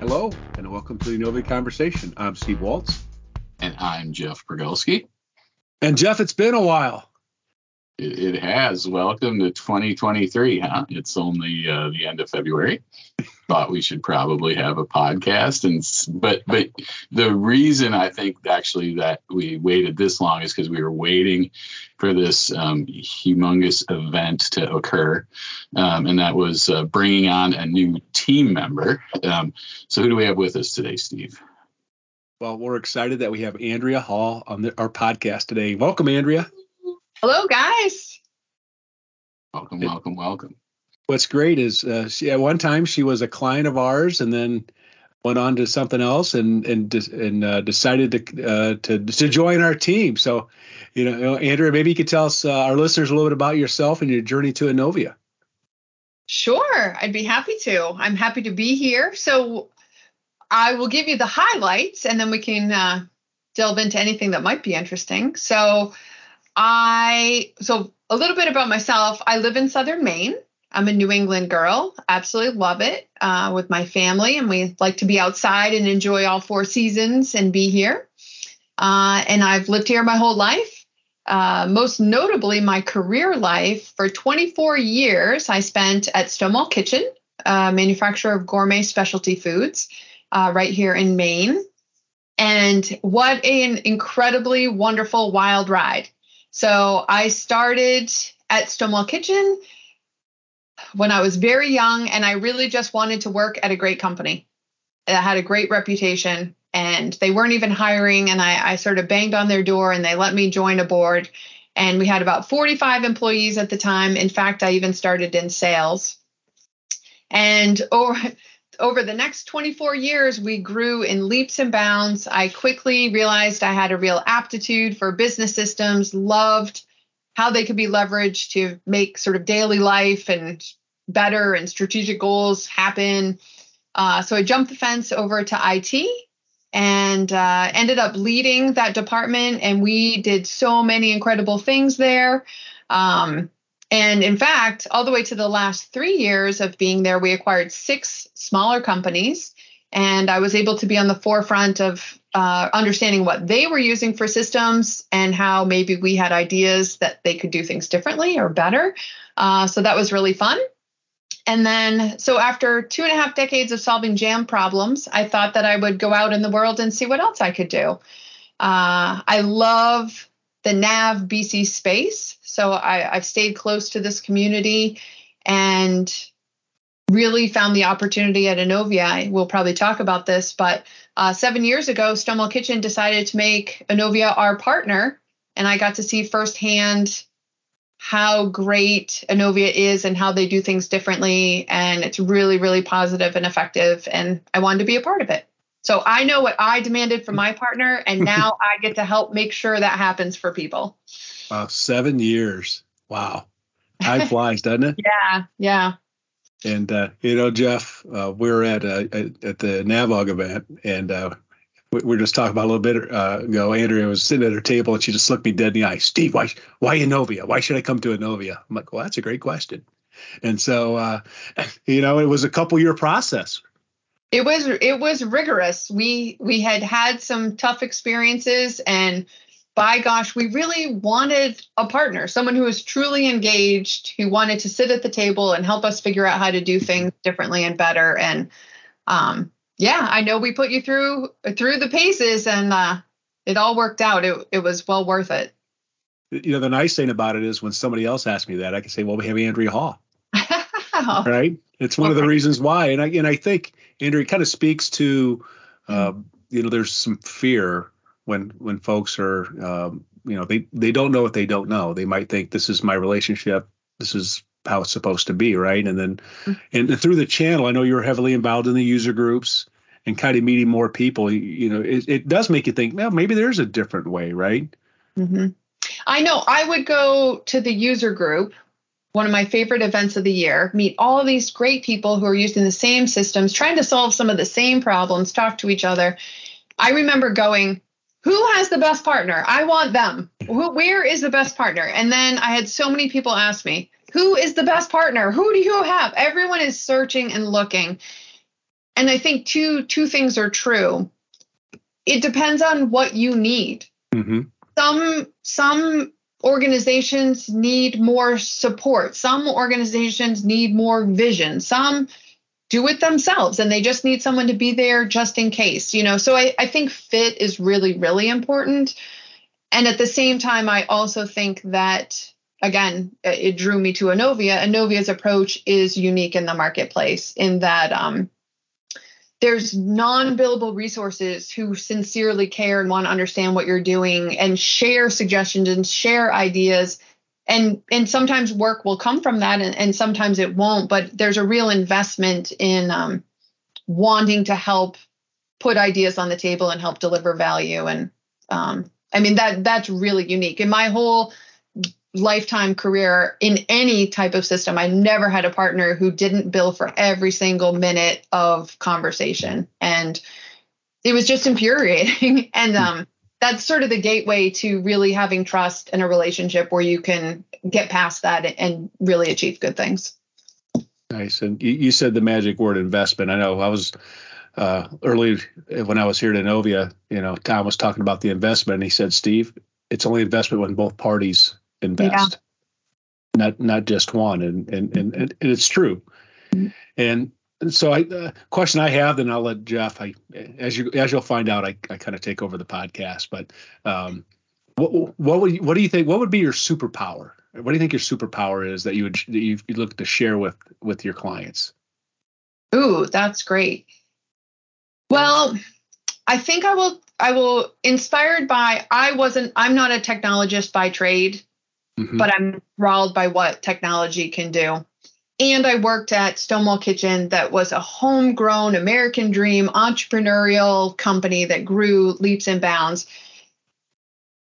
Hello, and welcome to the Innovia Conversation. I'm Steve Waltz. And I'm Jeff Brogowski. And Jeff, it's been a while. It, it has. Welcome to 2023, huh? It's only uh, the end of February. Thought we should probably have a podcast, and but but the reason I think actually that we waited this long is because we were waiting for this um, humongous event to occur, um, and that was uh, bringing on a new team member. Um, so who do we have with us today, Steve? Well, we're excited that we have Andrea Hall on the, our podcast today. Welcome, Andrea. Hello, guys. Welcome, welcome, welcome. What's great is uh, she, at one time she was a client of ours, and then went on to something else, and and and uh, decided to uh, to to join our team. So, you know, Andrea, maybe you could tell us uh, our listeners a little bit about yourself and your journey to Innovia. Sure, I'd be happy to. I'm happy to be here. So, I will give you the highlights, and then we can uh, delve into anything that might be interesting. So. I so a little bit about myself. I live in Southern Maine. I'm a New England girl. Absolutely love it uh, with my family, and we like to be outside and enjoy all four seasons and be here. Uh, and I've lived here my whole life. Uh, most notably, my career life for 24 years, I spent at Stonewall Kitchen, a manufacturer of gourmet specialty foods, uh, right here in Maine. And what an incredibly wonderful wild ride. So I started at Stonewall Kitchen when I was very young, and I really just wanted to work at a great company that had a great reputation. And they weren't even hiring, and I, I sort of banged on their door, and they let me join a board. And we had about 45 employees at the time. In fact, I even started in sales. And over, over the next 24 years, we grew in leaps and bounds. I quickly realized I had a real aptitude for business systems, loved how they could be leveraged to make sort of daily life and better and strategic goals happen. Uh, so I jumped the fence over to IT and uh, ended up leading that department. And we did so many incredible things there. Um, and in fact, all the way to the last three years of being there, we acquired six smaller companies. And I was able to be on the forefront of uh, understanding what they were using for systems and how maybe we had ideas that they could do things differently or better. Uh, so that was really fun. And then, so after two and a half decades of solving jam problems, I thought that I would go out in the world and see what else I could do. Uh, I love the NAV BC space. So I, I've stayed close to this community and really found the opportunity at Innovia. We'll probably talk about this, but uh, seven years ago, Stonewall Kitchen decided to make Innovia our partner, and I got to see firsthand how great Innovia is and how they do things differently, and it's really, really positive and effective. And I wanted to be a part of it. So I know what I demanded from my partner, and now I get to help make sure that happens for people. Wow, seven years. Wow. Time flies, doesn't it? Yeah, yeah. And uh, you know, Jeff, uh, we are at uh, at the NAVUG event, and uh, we were just talking about a little bit uh, ago. Andrea was sitting at her table, and she just looked me dead in the eye. Steve, why why Innovia? Why should I come to Innovia? I'm like, well, that's a great question. And so, uh, you know, it was a couple year process. It was it was rigorous. We we had had some tough experiences, and by gosh, we really wanted a partner, someone who was truly engaged, who wanted to sit at the table and help us figure out how to do things differently and better. And um, yeah, I know we put you through through the paces, and uh, it all worked out. It it was well worth it. You know, the nice thing about it is when somebody else asks me that, I can say, "Well, we have Andrea Hall." right? It's one of the reasons why, and I and I think Andrea kind of speaks to, uh, you know, there's some fear when when folks are um, you know they they don't know what they don't know. They might think this is my relationship. This is how it's supposed to be right? And then mm-hmm. and through the channel i know you're heavily involved in the user groups and kind of meeting more people. You, you know it, it, does make you think well maybe there's a different way right? Mm-hmm. i know i would go to the user group one of my favorite events of the year meet all of these great people who are using the same systems trying to solve some of the same problems talk to each other. I remember going who has the best partner? I want them. Who, where is the best partner? And then I had so many people ask me, who is the best partner? Who do you have? Everyone is searching and looking. and I think two two things are true. It depends on what you need. Mm-hmm. Some some organizations need more support. Some organizations need more vision. Some do it themselves and they just need someone to be there just in case, you know. So I, I think fit is really, really important. And at the same time, I also think that again, it drew me to Innovia. Innovia's approach is unique in the marketplace in that um, there's non-billable resources who sincerely care and want to understand what you're doing and share suggestions and share ideas and and sometimes work will come from that and, and sometimes it won't but there's a real investment in um, wanting to help put ideas on the table and help deliver value and um, i mean that that's really unique in my whole lifetime career in any type of system. I never had a partner who didn't bill for every single minute of conversation. And it was just infuriating. and um, that's sort of the gateway to really having trust in a relationship where you can get past that and really achieve good things. Nice. And you said the magic word investment. I know I was uh, early when I was here at Novia, you know, Tom was talking about the investment and he said, Steve, it's only investment when both parties invest, yeah. not not just one, and and and, and it's true. Mm-hmm. And so I uh, question I have, then I'll let Jeff. I as you as you'll find out, I, I kind of take over the podcast. But um, what what would you, what do you think? What would be your superpower? What do you think your superpower is that you would that you look to share with with your clients? Ooh, that's great. Well, I think I will I will inspired by I wasn't I'm not a technologist by trade mm-hmm. but I'm enthralled by what technology can do. And I worked at Stonewall Kitchen, that was a homegrown American dream entrepreneurial company that grew leaps and bounds.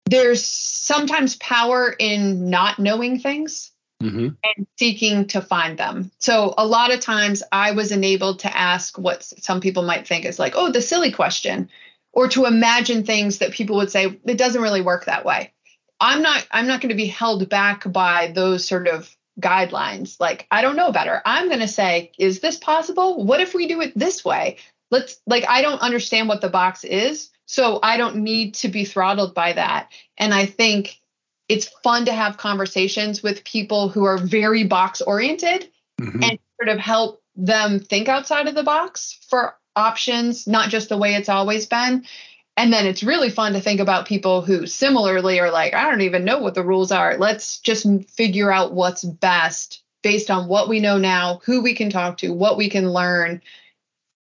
There's sometimes power in not knowing things mm-hmm. and seeking to find them. So, a lot of times I was enabled to ask what some people might think is like, oh, the silly question, or to imagine things that people would say, it doesn't really work that way. I'm not I'm not going to be held back by those sort of guidelines. Like I don't know better. I'm going to say, is this possible? What if we do it this way? Let's like I don't understand what the box is, so I don't need to be throttled by that. And I think it's fun to have conversations with people who are very box oriented mm-hmm. and sort of help them think outside of the box for options, not just the way it's always been. And then it's really fun to think about people who similarly are like, I don't even know what the rules are. Let's just figure out what's best based on what we know now, who we can talk to, what we can learn.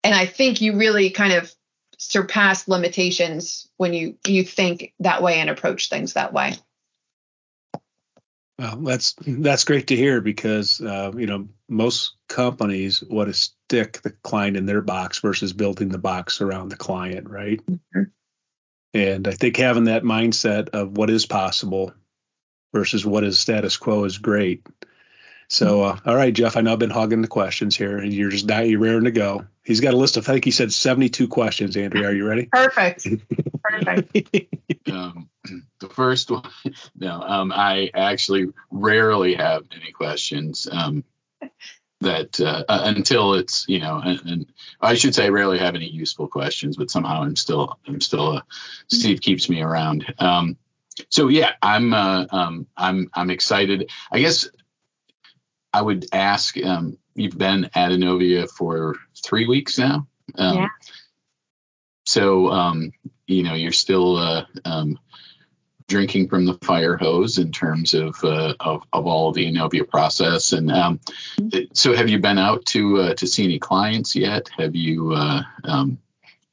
And I think you really kind of surpass limitations when you you think that way and approach things that way. Well, that's that's great to hear because uh, you know most companies want to stick the client in their box versus building the box around the client, right? Mm-hmm. And I think having that mindset of what is possible versus what is status quo is great. So, uh, all right, Jeff, I know I've been hogging the questions here, and you're just now you're raring to go. He's got a list of, I think he said 72 questions. Andrea, are you ready? Perfect. Perfect. um, the first one, no, um, I actually rarely have any questions. Um, that uh, uh, until it's you know and, and, I should say rarely have any useful questions but somehow I'm still I'm still uh, Steve keeps me around. Um, so yeah I'm uh, um, I'm I'm excited. I guess I would ask um, you've been at Innovia for three weeks now? Um, yeah. so um, you know you're still uh, um, drinking from the fire hose in terms of uh, of, of all the Innovia process. And um, so, have you been out to uh, to see any clients yet? Have you uh, um,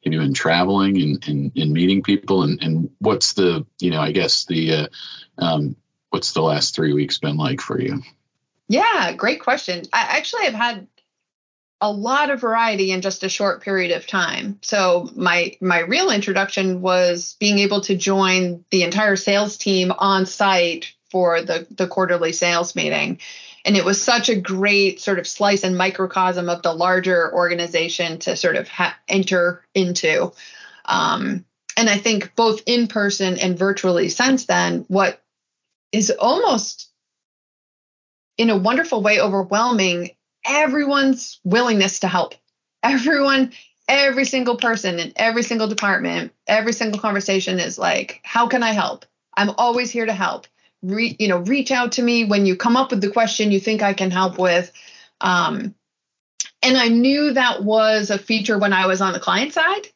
have you been traveling and, and, and meeting people? And, and what's the you know I guess the uh, um, what's the last three weeks been like for you? Yeah, great question. I actually have had a lot of variety in just a short period of time. So my my real introduction was being able to join the entire sales team on site for the the quarterly sales meeting. And it was such a great sort of slice and microcosm of the larger organization to sort of ha- enter into. Um, and I think both in person and virtually since then, what is almost in a wonderful way overwhelming everyone's willingness to help everyone, every single person in every single department, every single conversation is like, how can I help? I'm always here to help. Re, you know, reach out to me when you come up with the question you think I can help with. Um, and I knew that was a feature when I was on the client side.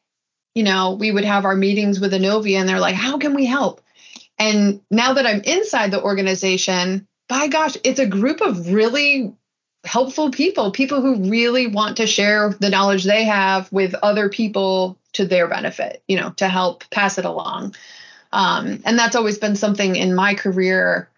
You know, we would have our meetings with Innovia and they're like, how can we help? And now that I'm inside the organization, by gosh, it's a group of really helpful people, people who really want to share the knowledge they have with other people to their benefit, you know, to help pass it along. Um, and that's always been something in my career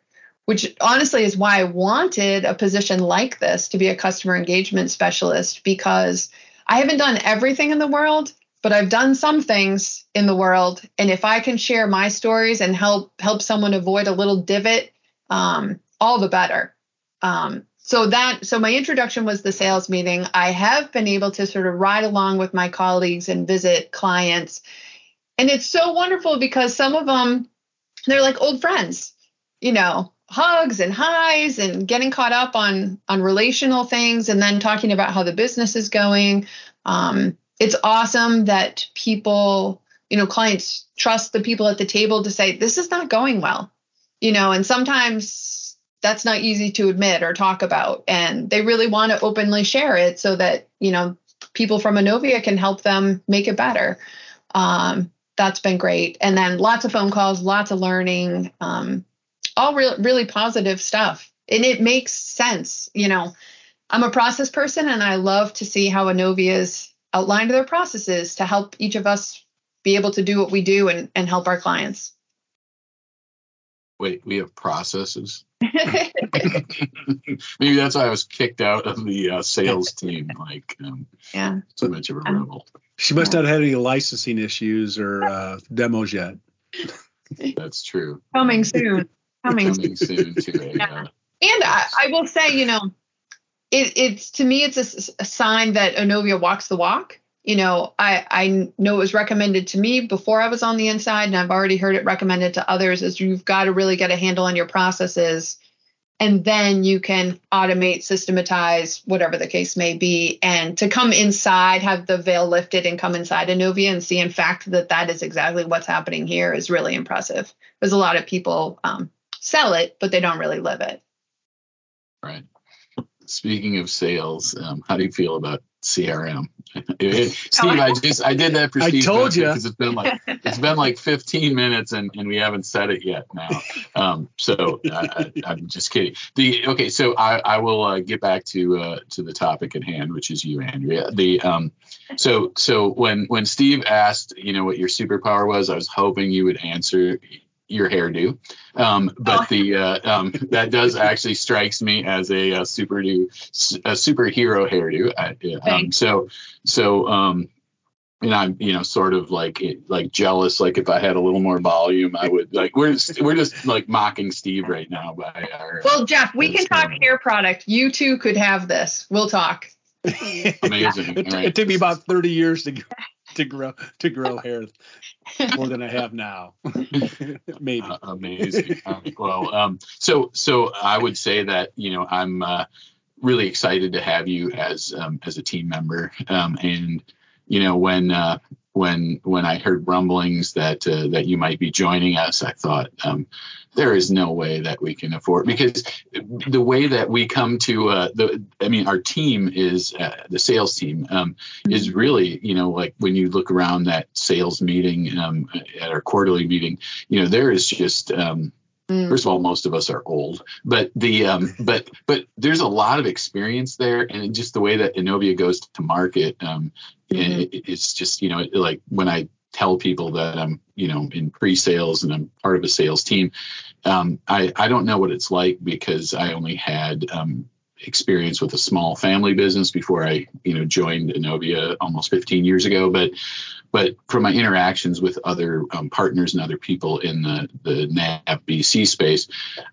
which honestly is why I wanted a position like this to be a customer engagement specialist because I haven't done everything in the world, but I've done some things in the world. And if I can share my stories and help help someone avoid a little divot, um, all the better. Um, so that so my introduction was the sales meeting. I have been able to sort of ride along with my colleagues and visit clients. And it's so wonderful because some of them they're like old friends. You know, hugs and highs and getting caught up on on relational things and then talking about how the business is going um, it's awesome that people you know clients trust the people at the table to say this is not going well you know and sometimes that's not easy to admit or talk about and they really want to openly share it so that you know people from Innovia can help them make it better um, that's been great and then lots of phone calls lots of learning um, all re- really positive stuff. And it makes sense. You know, I'm a process person and I love to see how Innovia's outlined their processes to help each of us be able to do what we do and, and help our clients. Wait, we have processes? Maybe that's why I was kicked out of the uh, sales team. Like, um, yeah, too much of a rebel. She must yeah. not have had any licensing issues or uh, demos yet. That's true. Coming soon coming, coming soon too. Yeah. And I, I, will say, you know, it, it's to me, it's a, a, sign that Innovia walks the walk. You know, I, I know it was recommended to me before I was on the inside, and I've already heard it recommended to others. Is you've got to really get a handle on your processes, and then you can automate, systematize, whatever the case may be, and to come inside, have the veil lifted, and come inside Innovia and see, in fact, that that is exactly what's happening here is really impressive. There's a lot of people um, sell it, but they don't really live it. Right. Speaking of sales, um, how do you feel about CRM? Steve, I just I did that for I Steve. I told you because it's been like it's been like 15 minutes and, and we haven't said it yet now. Um, so I, am just kidding. The okay, so I, I will uh, get back to uh, to the topic at hand, which is you, Andrea. The um, so so when when Steve asked, you know, what your superpower was, I was hoping you would answer your hairdo. Um, but oh. the uh, um, that does actually strikes me as a, a super do a superhero hairdo. I, um, so so um, and I'm you know sort of like like jealous. Like if I had a little more volume, I would like we're just, we're just like mocking Steve right now by our. Well, Jeff, we can talk hair product. You two could have this. We'll talk. Amazing. it, right. it took me about 30 years to to grow to grow hair more than I have now. Maybe. Uh, amazing. well, um, so so I would say that you know I'm uh, really excited to have you as um, as a team member, um, and you know when uh, when when I heard rumblings that uh, that you might be joining us, I thought um, there is no way that we can afford because the way that we come to uh, the I mean our team is uh, the sales team um, is mm-hmm. really you know like when you look around that sales meeting um, at our quarterly meeting, you know there is just um. First of all, most of us are old, but the um, but but there's a lot of experience there, and just the way that Innovia goes to market, um, mm-hmm. it, it's just you know like when I tell people that I'm you know in pre-sales and I'm part of a sales team, um, I I don't know what it's like because I only had um, experience with a small family business before I you know joined Innovia almost 15 years ago, but but from my interactions with other um, partners and other people in the, the NAV BC space,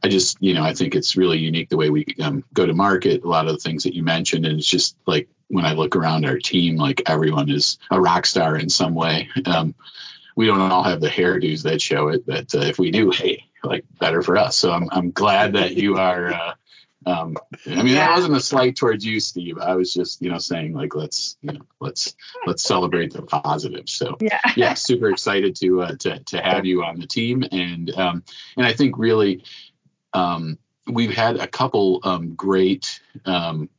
I just, you know, I think it's really unique the way we um, go to market, a lot of the things that you mentioned. And it's just like when I look around our team, like everyone is a rock star in some way. Um, we don't all have the hairdos that show it, but uh, if we do, hey, like better for us. So I'm, I'm glad that you are, uh, Um, I mean, yeah. that wasn't a slight towards you, Steve. I was just, you know, saying like, let's, you know, let's let's celebrate the positives. So yeah, yeah super excited to uh, to to have you on the team, and um, and I think really, um, we've had a couple um, great um,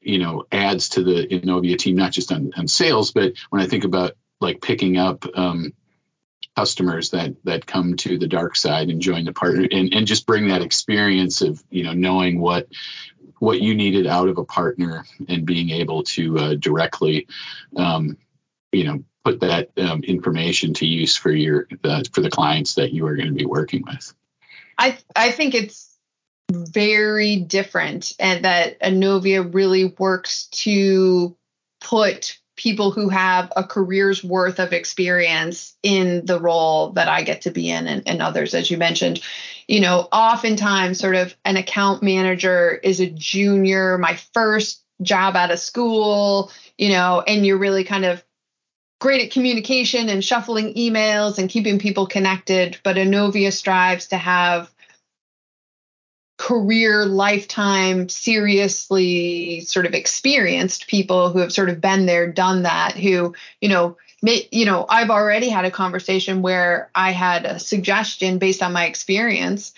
you know adds to the Innovia team, not just on, on sales, but when I think about like picking up um, customers that that come to the dark side and join the partner and, and just bring that experience of you know knowing what what you needed out of a partner and being able to uh, directly um, you know put that um, information to use for your uh, for the clients that you are going to be working with. I i think it's very different and that Innovia really works to put people who have a career's worth of experience in the role that I get to be in and, and, others, as you mentioned. You know, oftentimes, sort of an account manager is a junior, my first job out of school, you know, and you're really kind of great at communication and shuffling emails and keeping people connected. But Innovia strives to have career lifetime seriously sort of experienced people who have sort of been there done that who you know may, you know i've already had a conversation where i had a suggestion based on my experience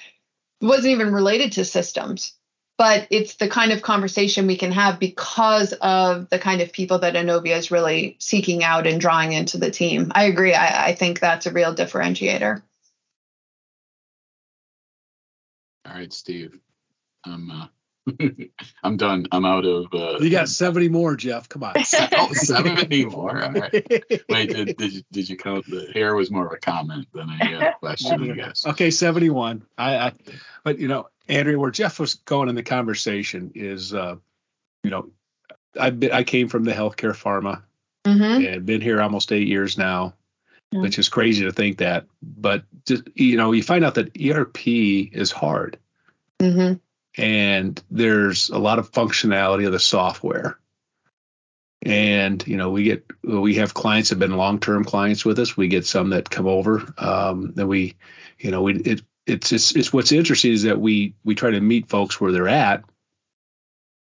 it wasn't even related to systems but it's the kind of conversation we can have because of the kind of people that Innovia is really seeking out and drawing into the team. I agree. I, I think that's a real differentiator. All right, Steve. I'm uh, I'm done. I'm out of. Uh, you got 70 more, Jeff. Come on. oh, 70 more. All right. Wait, did, did, you, did you count the hair was more of a comment than a uh, question, I guess. Okay, 71. I, I, but you know, Andrea, where Jeff was going in the conversation is, uh, you know, I've I came from the healthcare pharma mm-hmm. and been here almost eight years now, mm-hmm. which is crazy to think that. But just, you know, you find out that ERP is hard. Mm-hmm and there's a lot of functionality of the software. And you know, we get we have clients that have been long-term clients with us. We get some that come over. Um, that we, you know, we it it's, it's it's what's interesting is that we we try to meet folks where they're at,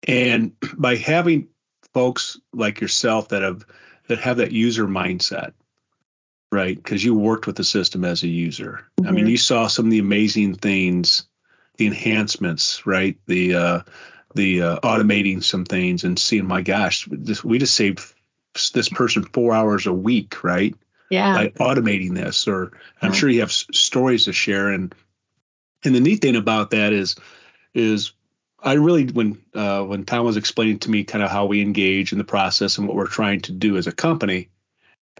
and by having folks like yourself that have that have that user mindset, right? Because you worked with the system as a user. Mm-hmm. I mean, mm-hmm. you saw some of the amazing things the enhancements, right? The uh, the uh, automating some things and seeing, my gosh, this, we just saved this person four hours a week, right? Yeah. By automating this, or I'm sure you have s- stories to share. And and the neat thing about that is is I really when uh, when Tom was explaining to me kind of how we engage in the process and what we're trying to do as a company,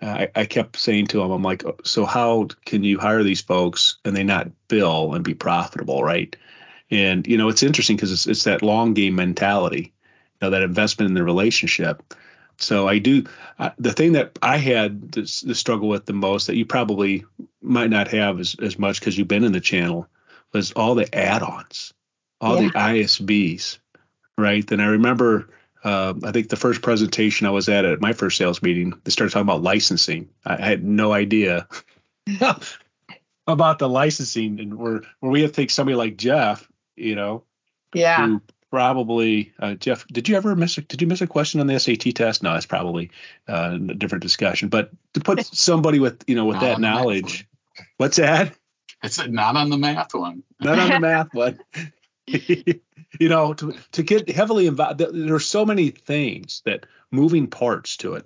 I, I, kept saying to him, I'm like, so how can you hire these folks and they not bill and be profitable, right? And you know, it's interesting because it's it's that long game mentality, you know, that investment in the relationship. So I do uh, the thing that I had the struggle with the most that you probably might not have as, as much because you've been in the channel was all the add-ons, all yeah. the ISVs, right? And I remember uh, I think the first presentation I was at at my first sales meeting, they started talking about licensing. I, I had no idea about the licensing, and where where we have to take somebody like Jeff, you know, yeah, probably uh, Jeff. Did you ever miss? A, did you miss a question on the SAT test? No, that's probably uh, a different discussion. But to put somebody with you know with not that knowledge, what's that? It's not on the math one. Not on the math one. you know, to to get heavily involved, there are so many things that moving parts to it,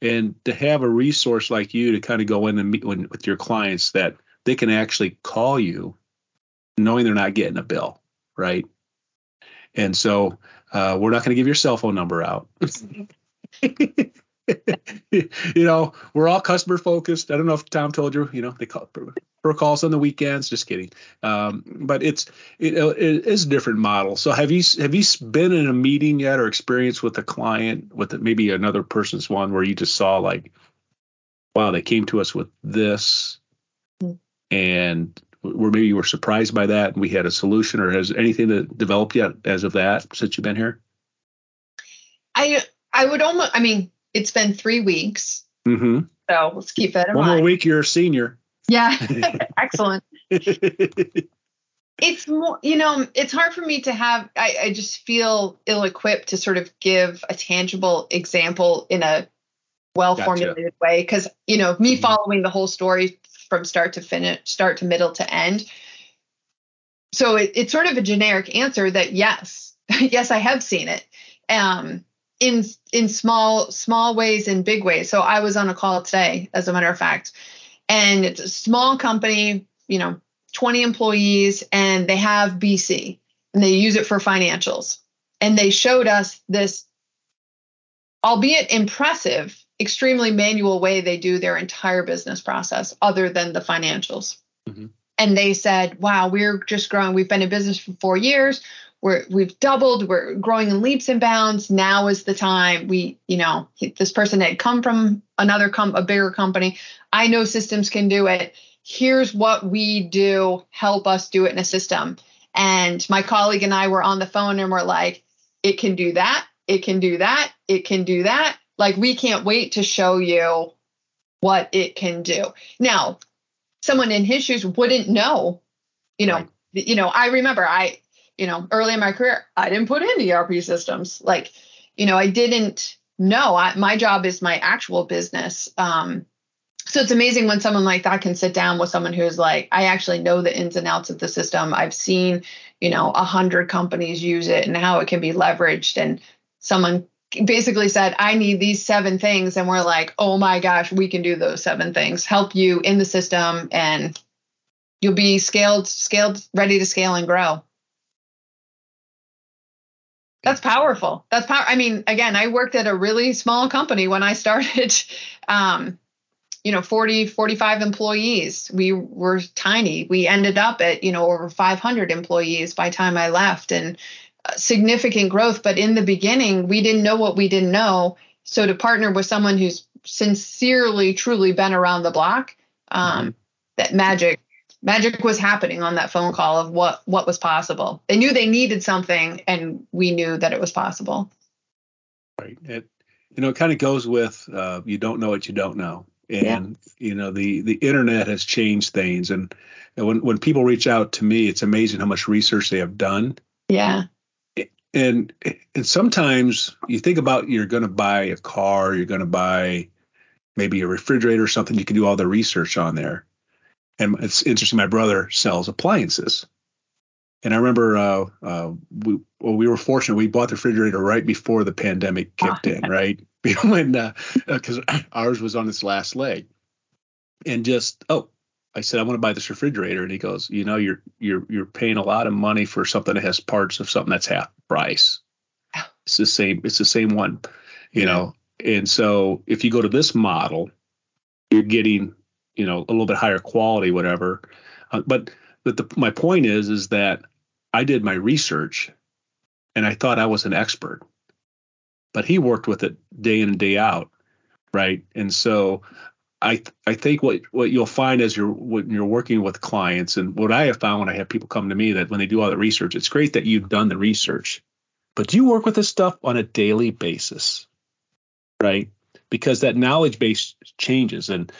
and to have a resource like you to kind of go in and meet when, with your clients that they can actually call you, knowing they're not getting a bill, right? And so uh, we're not going to give your cell phone number out. you know, we're all customer focused. I don't know if Tom told you, you know, they call for calls on the weekends. Just kidding. Um, but it's it, it is a different model. So have you have you been in a meeting yet or experience with a client with maybe another person's one where you just saw like, wow, they came to us with this, and where maybe you were surprised by that and we had a solution, or has anything that developed yet as of that since you've been here? I I would almost. I mean it's been three weeks. Mm-hmm. So let's keep that in One mind. more week, you're a senior. Yeah, excellent. it's more, you know, it's hard for me to have. I, I just feel ill-equipped to sort of give a tangible example in a well-formulated gotcha. way because you know me mm-hmm. following the whole story from start to finish, start to middle to end. So it, it's sort of a generic answer that yes, yes, I have seen it. Um, in in small small ways and big ways. So I was on a call today, as a matter of fact, and it's a small company, you know, 20 employees, and they have BC and they use it for financials. And they showed us this, albeit impressive, extremely manual way they do their entire business process, other than the financials. Mm-hmm. And they said, wow, we're just growing. We've been in business for four years we're we've doubled we're growing in leaps and bounds. Now is the time. We you know this person had come from another com a bigger company. I know systems can do it. Here's what we do. Help us do it in a system. And my colleague and i were on the phone and we're like it can do that. It can do that. It can do that. Like we can't wait to show you what it can do. Now someone in his shoes wouldn't know. You know right. you know i remember i you know, early in my career, I didn't put in ERP systems. Like, you know, I didn't know. I, my job is my actual business. Um, so it's amazing when someone like that can sit down with someone who's like, I actually know the ins and outs of the system. I've seen, you know, a hundred companies use it and how it can be leveraged. And someone basically said, I need these seven things. And we're like, oh my gosh, we can do those seven things, help you in the system and you'll be scaled, scaled, ready to scale and grow. That's powerful. That's power. I mean, again, I worked at a really small company when I started. Um, you know 40 45 employees we were tiny we ended up at you know over 500 employees by time i left and uh, significant growth but in the beginning we didn't know what we didn't know so to partner with someone who's sincerely truly been around the block um, mm-hmm. that magic magic was happening on that phone call of what what was possible. They knew they needed something, and we knew that it was possible. Right. It you know it kind of goes with uh, you don't know what you don't know, and yeah. you know the the internet has changed things, and, and when when people reach out to me, it's amazing how much research they have done. Yeah. And and sometimes you think about you're going to buy a car, you're going to buy maybe a refrigerator or something. You can do all the research on there and it's interesting. My brother sells appliances, and I remember uh, uh, we well, we were fortunate. We bought the refrigerator right before the pandemic kicked oh, in, right? when because uh, ours was on its last leg, and just oh, I said I want to buy this refrigerator, and he goes, you know, you're you're you're paying a lot of money for something that has parts of something that's half price. It's the same. It's the same one, you know. And so if you go to this model, you're getting you know a little bit higher quality, whatever. Uh, but but the, my point is is that I did my research, and I thought I was an expert, but he worked with it day in and day out, right? And so I I think what what you'll find as you're when you're working with clients, and what I have found when I have people come to me that when they do all the research, it's great that you've done the research, but do you work with this stuff on a daily basis, right? Because that knowledge base changes, and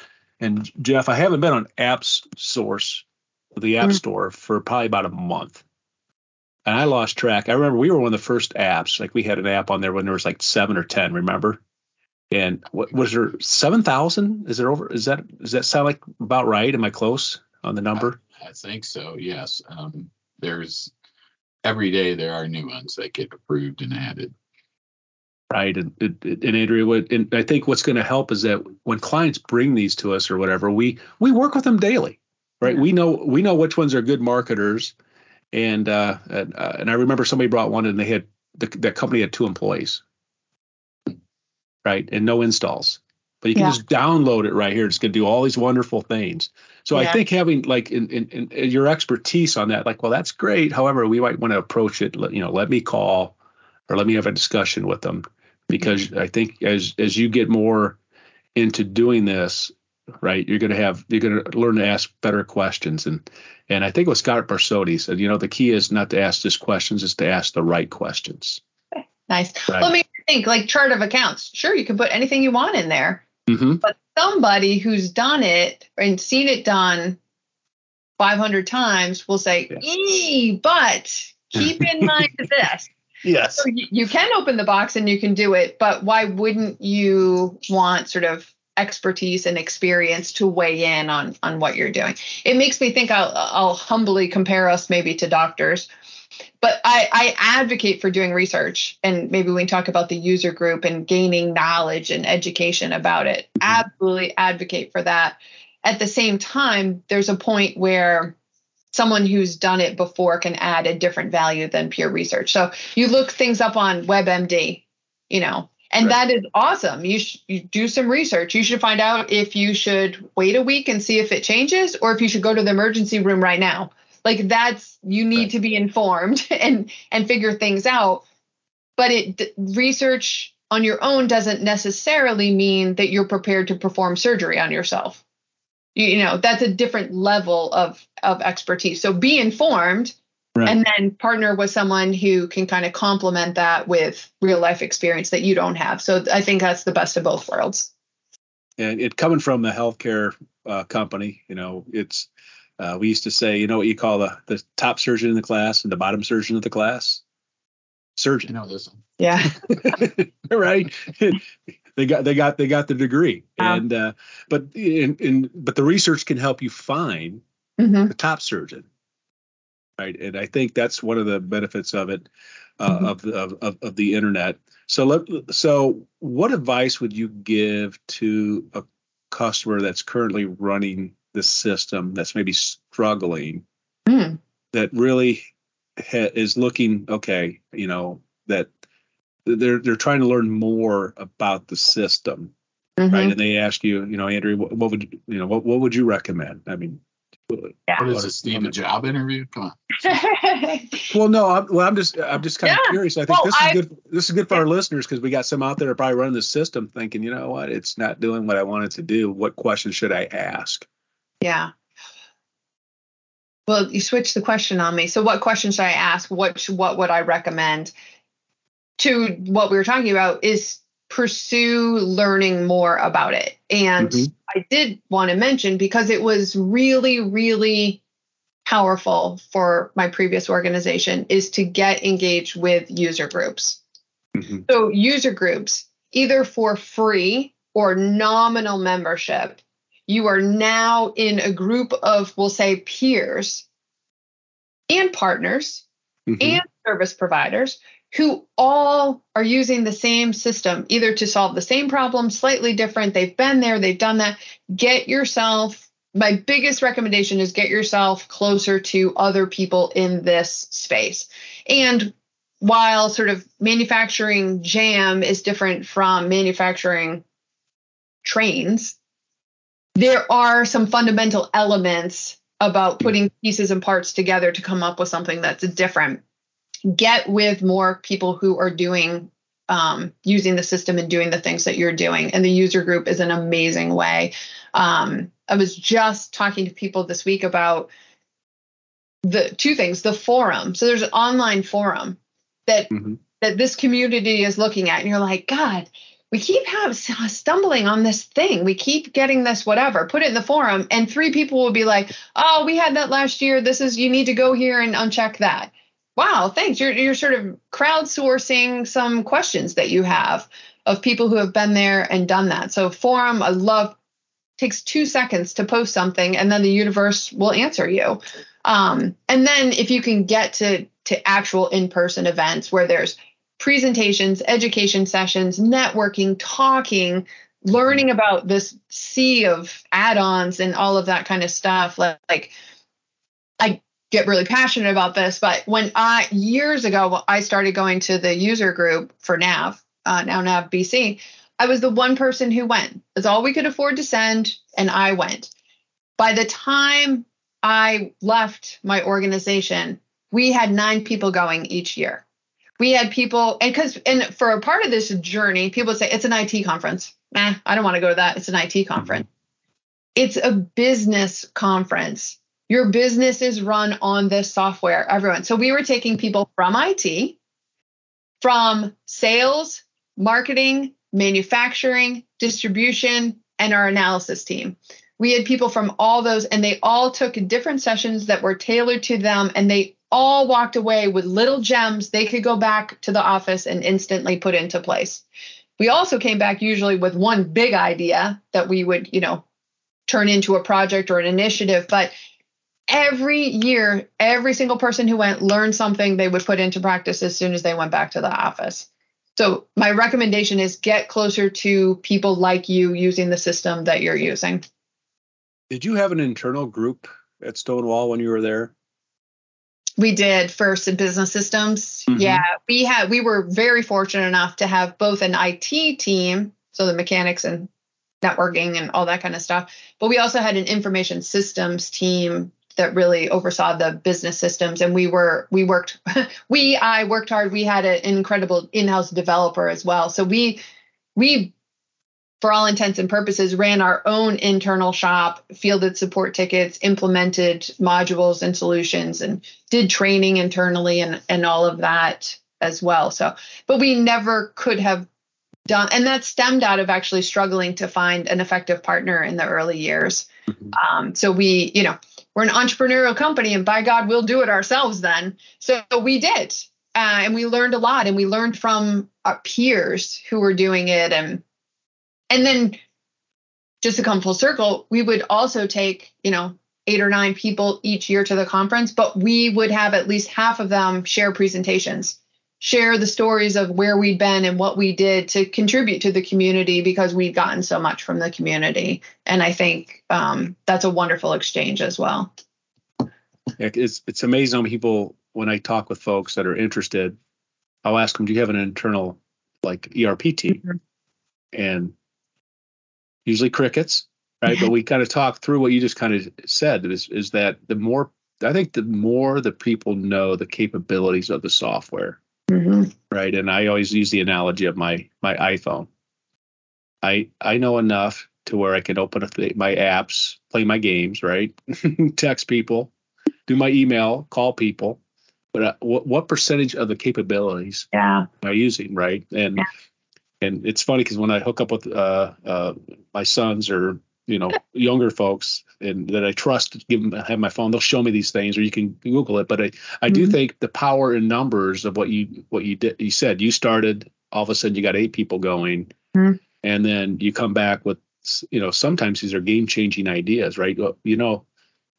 and Jeff, I haven't been on Apps Source, the App mm-hmm. Store, for probably about a month. And I lost track. I remember we were one of the first apps. Like we had an app on there when there was like seven or ten. Remember? And what was there? Seven thousand? Is there over? Is that does that sound like about right? Am I close on the number? I, I think so. Yes. Um, there's every day there are new ones that get approved and added right? And, and Andrea, what, and I think what's going to help is that when clients bring these to us or whatever, we we work with them daily, right? Yeah. We know we know which ones are good marketers, and uh, and, uh, and I remember somebody brought one and they had the, that company had two employees, right, and no installs. But you can yeah. just download it right here. It's going to do all these wonderful things. So yeah. I think having like in, in, in your expertise on that, like, well, that's great. However, we might want to approach it. You know, let me call or let me have a discussion with them because I think as as you get more into doing this, right, you're going to have you're going to learn to ask better questions and and I think what Scott Barsotti said, you know, the key is not to ask just questions, is to ask the right questions. Nice. Right. Well, I mean, think like chart of accounts. Sure, you can put anything you want in there, mm-hmm. but somebody who's done it and seen it done 500 times, we'll say, yeah. but keep in mind this. Yes. So you, you can open the box and you can do it, but why wouldn't you want sort of expertise and experience to weigh in on on what you're doing? It makes me think I'll I'll humbly compare us maybe to doctors. But I, I advocate for doing research and maybe we can talk about the user group and gaining knowledge and education about it. Mm-hmm. Absolutely advocate for that. At the same time, there's a point where someone who's done it before can add a different value than pure research. So you look things up on WebMD, you know, and right. that is awesome. You, sh- you do some research. You should find out if you should wait a week and see if it changes or if you should go to the emergency room right now. Like that's you need right. to be informed and and figure things out. But it research on your own doesn't necessarily mean that you're prepared to perform surgery on yourself you know that's a different level of of expertise. So be informed right. and then partner with someone who can kind of complement that with real life experience that you don't have. So i think that's the best of both worlds. And it coming from a healthcare uh, company you know it's uh, we used to say you know what you call the the top surgeon in the class and the bottom surgeon of the class? Surgeon. You know this one. yeah. Right they got they got they got the degree and uh, but in, in but the research can help you find mm-hmm. the top surgeon right and i think that's one of the benefits of it uh, mm-hmm. of, the, of, of the internet so let so what advice would you give to a customer that's currently running the system that's maybe struggling mm. that really ha- is looking okay you know that they're they're trying to learn more about the system, mm-hmm. right? And they ask you, you know, Andrew, what, what, would you, you know, what, what would you recommend? I mean, yeah. what is this, Steve? A job interview? Come on. well, no, I'm, well, I'm just I'm just kind yeah. of curious. I think well, this is I, good. This is good for yeah. our listeners because we got some out there probably running the system thinking, you know what, it's not doing what I wanted to do. What questions should I ask? Yeah. Well, you switched the question on me. So, what questions should I ask? What what would I recommend? To what we were talking about is pursue learning more about it. And mm-hmm. I did want to mention because it was really, really powerful for my previous organization is to get engaged with user groups. Mm-hmm. So, user groups, either for free or nominal membership, you are now in a group of, we'll say, peers and partners mm-hmm. and service providers who all are using the same system, either to solve the same problem, slightly different. They've been there, they've done that. Get yourself, my biggest recommendation is get yourself closer to other people in this space. And while sort of manufacturing jam is different from manufacturing trains, there are some fundamental elements about putting pieces and parts together to come up with something that's different get with more people who are doing um, using the system and doing the things that you're doing. And the user group is an amazing way. Um, I was just talking to people this week about the two things the forum. So there's an online forum that mm-hmm. that this community is looking at, and you're like, God, we keep have, stumbling on this thing. We keep getting this whatever. Put it in the forum, and three people will be like, "Oh, we had that last year. This is you need to go here and uncheck that." Wow, thanks. You're you're sort of crowdsourcing some questions that you have of people who have been there and done that. So forum, I love takes two seconds to post something and then the universe will answer you. Um, and then if you can get to to actual in-person events where there's presentations, education sessions, networking, talking, learning about this sea of add-ons and all of that kind of stuff, like, like I get really passionate about this, but when I years ago I started going to the user group for Nav, uh, now Nav BC, I was the one person who went. It's all we could afford to send, and I went. By the time I left my organization, we had nine people going each year. We had people, and because, and for a part of this journey, people say it's an IT conference. Nah, I don't want to go to that. It's an IT conference. It's a business conference your business is run on this software, everyone. So we were taking people from IT, from sales, marketing, manufacturing, distribution, and our analysis team. we had people from all those, and they all took different sessions that were tailored to them, and they all walked away with little gems they could go back to the office and instantly put into place. We also came back usually with one big idea that we would, you know, turn into a project or an initiative, but every year, every single person who went learned something they would put into practice as soon as they went back to the office. So, my recommendation is get closer to people like you using the system that you're using. Did you have an internal group at Stonewall when you were there? We did first in business systems. Mm-hmm. Yeah, we had we were very fortunate enough to have both an IT team, so the mechanics and networking and all that kind of stuff, but we also had an information systems team that really oversaw the business systems and we were we worked we I worked hard. We had an incredible in-house developer as well. So we we for all intents and purposes, ran our own internal shop, fielded support tickets, implemented modules and solutions, and did training internally and, and all of that as well. So, but we never could have done, and that stemmed out of actually struggling to find an effective partner in the early years. Mm-hmm. Um, so we, you know, we're an entrepreneurial company, and by God, we'll do it ourselves then. So we did. Uh, and we learned a lot, and we learned from our peers who were doing it, and and then just to come full circle, we would also take, you know, eight or nine people each year to the conference, but we would have at least half of them share presentations, share the stories of where we'd been and what we did to contribute to the community because we'd gotten so much from the community. And I think um, that's a wonderful exchange as well. Yeah, it's it's amazing when people when I talk with folks that are interested, I'll ask them, "Do you have an internal like ERP team?" Mm-hmm. And usually crickets, right? but we kind of talk through what you just kind of said is, is that the more, I think the more the people know the capabilities of the software, mm-hmm. right? And I always use the analogy of my my iPhone. I I know enough to where I can open up my apps, play my games, right? Text people, do my email, call people. But uh, what what percentage of the capabilities yeah. am I using, right? And yeah and it's funny because when I hook up with uh, uh, my sons or you know younger folks and that I trust, give them have my phone, they'll show me these things, or you can Google it. But I, I mm-hmm. do think the power in numbers of what you what you did. You said you started, all of a sudden you got eight people going, mm-hmm. and then you come back with you know sometimes these are game changing ideas, right? You know,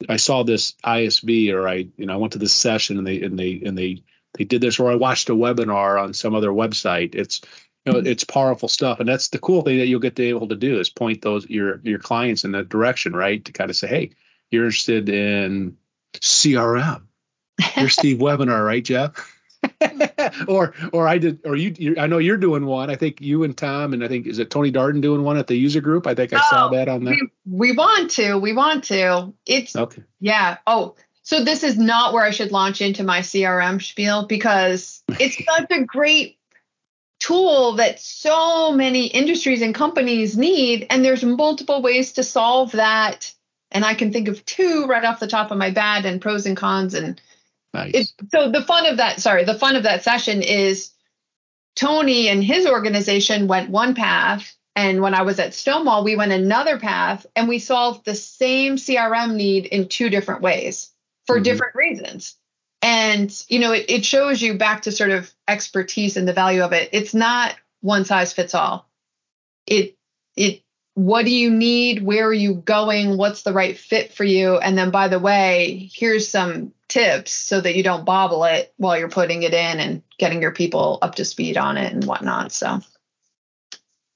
I saw this ISV or I you know I went to this session and they and they and they they did this or I watched a webinar on some other website. It's you know, it's powerful stuff, and that's the cool thing that you'll get to be able to do is point those your your clients in that direction, right? To kind of say, hey, you're interested in CRM. You're Steve Webinar, right, Jeff? or or I did or you I know you're doing one. I think you and Tom and I think is it Tony Darden doing one at the user group? I think I oh, saw that on there. We, we want to. We want to. It's okay. Yeah. Oh, so this is not where I should launch into my CRM spiel because it's such a great tool that so many industries and companies need and there's multiple ways to solve that and i can think of two right off the top of my bat and pros and cons and nice. so the fun of that sorry the fun of that session is tony and his organization went one path and when i was at stonewall we went another path and we solved the same crm need in two different ways for mm-hmm. different reasons and, you know, it, it shows you back to sort of expertise and the value of it. It's not one size fits all. It, it, what do you need? Where are you going? What's the right fit for you? And then, by the way, here's some tips so that you don't bobble it while you're putting it in and getting your people up to speed on it and whatnot. So,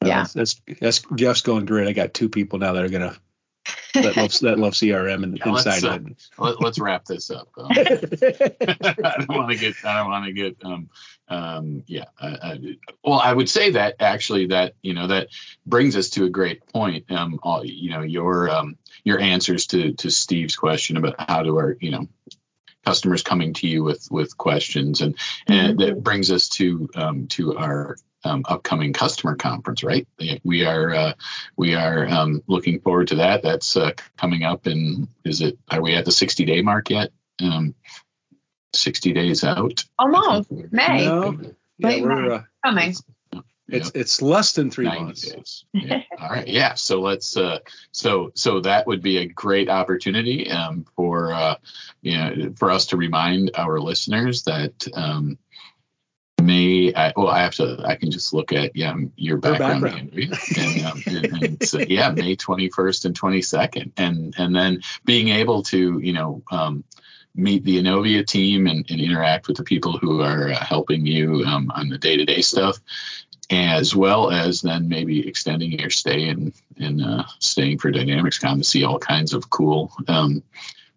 yeah, that's that's Jeff's going great. I got two people now that are gonna that love that love CRM and yeah, inside let's, uh, let, us wrap this up. Um, I don't want to get. I don't want to get. Um, um, yeah. I, I, well, I would say that actually that you know that brings us to a great point. Um, all, you know your um your answers to to Steve's question about how do our you know customers coming to you with with questions and and mm-hmm. that brings us to um to our um, upcoming customer conference, right? We are uh, we are um, looking forward to that. That's uh, coming up in is it? Are we at the 60 day mark yet? Um, 60 days out. Almost May. No. Yeah, we're uh, coming. It's yep. it's less than three months. Yeah. All right. Yeah. So let's uh so so that would be a great opportunity um for uh you know for us to remind our listeners that um May I, well I have to I can just look at yeah your background, background. and, um, and, and so, yeah May 21st and 22nd and and then being able to you know um, meet the Innovia team and, and, interact with the people who are uh, helping you um, on the day-to-day stuff as well as then maybe extending your stay and, and uh, staying for DynamicsCon to see all kinds of cool um,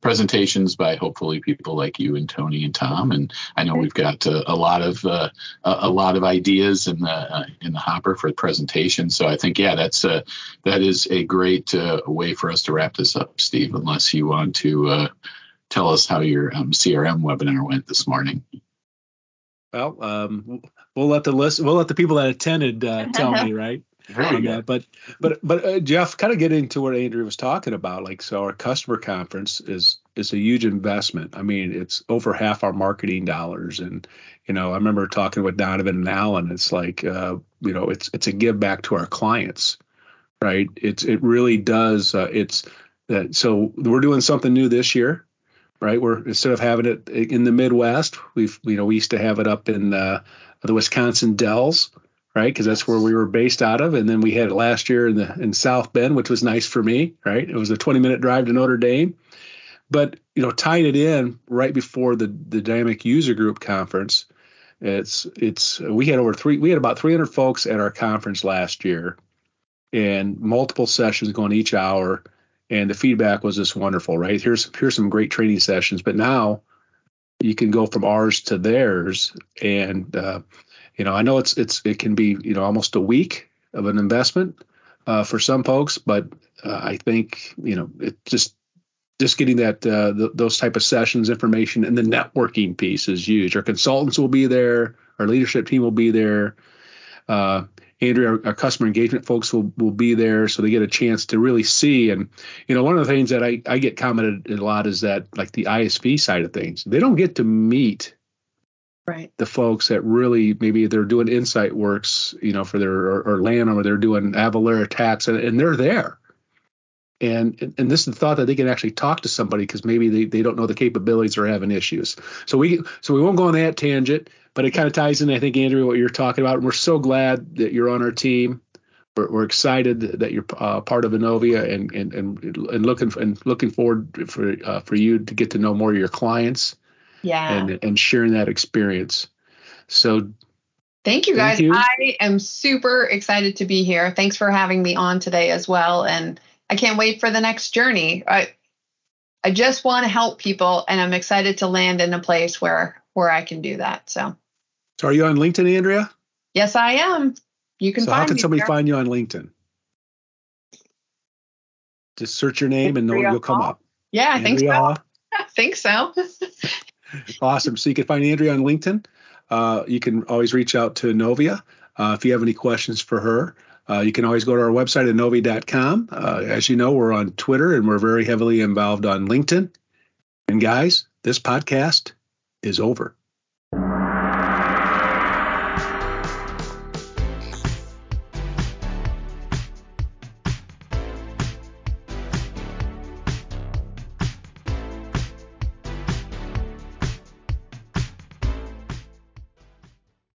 presentations by hopefully people like you and Tony and Tom. And I know we've got uh, a lot of uh, a lot of ideas in the uh, in the hopper for the presentation. So I think yeah, that's a that is a great uh, way for us to wrap this up, Steve. Unless you want to uh, tell us how your um, CRM webinar went this morning. Well, um, we'll let the list, we'll let the people that attended uh, tell me, right? Very But but but uh, Jeff, kind of get into what Andrea was talking about. Like, so our customer conference is is a huge investment. I mean, it's over half our marketing dollars, and you know, I remember talking with Donovan and Alan. It's like, uh, you know, it's it's a give back to our clients, right? It's it really does. Uh, it's that. So we're doing something new this year right? We're instead of having it in the Midwest, we've you know we used to have it up in uh, the Wisconsin Dells, right? Because that's where we were based out of, and then we had it last year in the in South Bend, which was nice for me, right? It was a 20 minute drive to Notre Dame, but you know tying it in right before the the Dynamic User Group conference. It's it's we had over three we had about 300 folks at our conference last year, and multiple sessions going each hour and the feedback was just wonderful, right? Here's here's some great training sessions, but now you can go from ours to theirs, and uh, you know I know it's it's it can be you know almost a week of an investment uh, for some folks, but uh, I think you know it just just getting that uh, the, those type of sessions information and the networking piece is huge. Our consultants will be there, our leadership team will be there. Uh, Andrea, our, our, customer engagement folks will, will be there so they get a chance to really see. And, you know, one of the things that I, I get commented a lot is that like the ISV side of things, they don't get to meet right the folks that really maybe they're doing Insight Works, you know, for their or, or Lanham or they're doing Avalara tax and, and they're there. And, and this is the thought that they can actually talk to somebody because maybe they, they don't know the capabilities or having issues. So we so we won't go on that tangent but it kind of ties in, I think, Andrea, what you're talking about. And we're so glad that you're on our team. We're, we're excited that you're uh, part of Innovia and, and and and looking and looking forward for uh, for you to get to know more of your clients. Yeah. And and sharing that experience. So. Thank you guys. Thank you. I am super excited to be here. Thanks for having me on today as well. And I can't wait for the next journey. I I just want to help people and I'm excited to land in a place where where I can do that. So so are you on LinkedIn, Andrea? Yes, I am. You can so how can somebody there. find you on LinkedIn? Just search your name and you'll come up. Yeah, I think so. I think so. awesome. So you can find Andrea on LinkedIn. Uh, you can always reach out to Innovia uh, if you have any questions for her. Uh, you can always go to our website at novi.com. Uh, as you know, we're on Twitter and we're very heavily involved on LinkedIn. And guys, this podcast is over.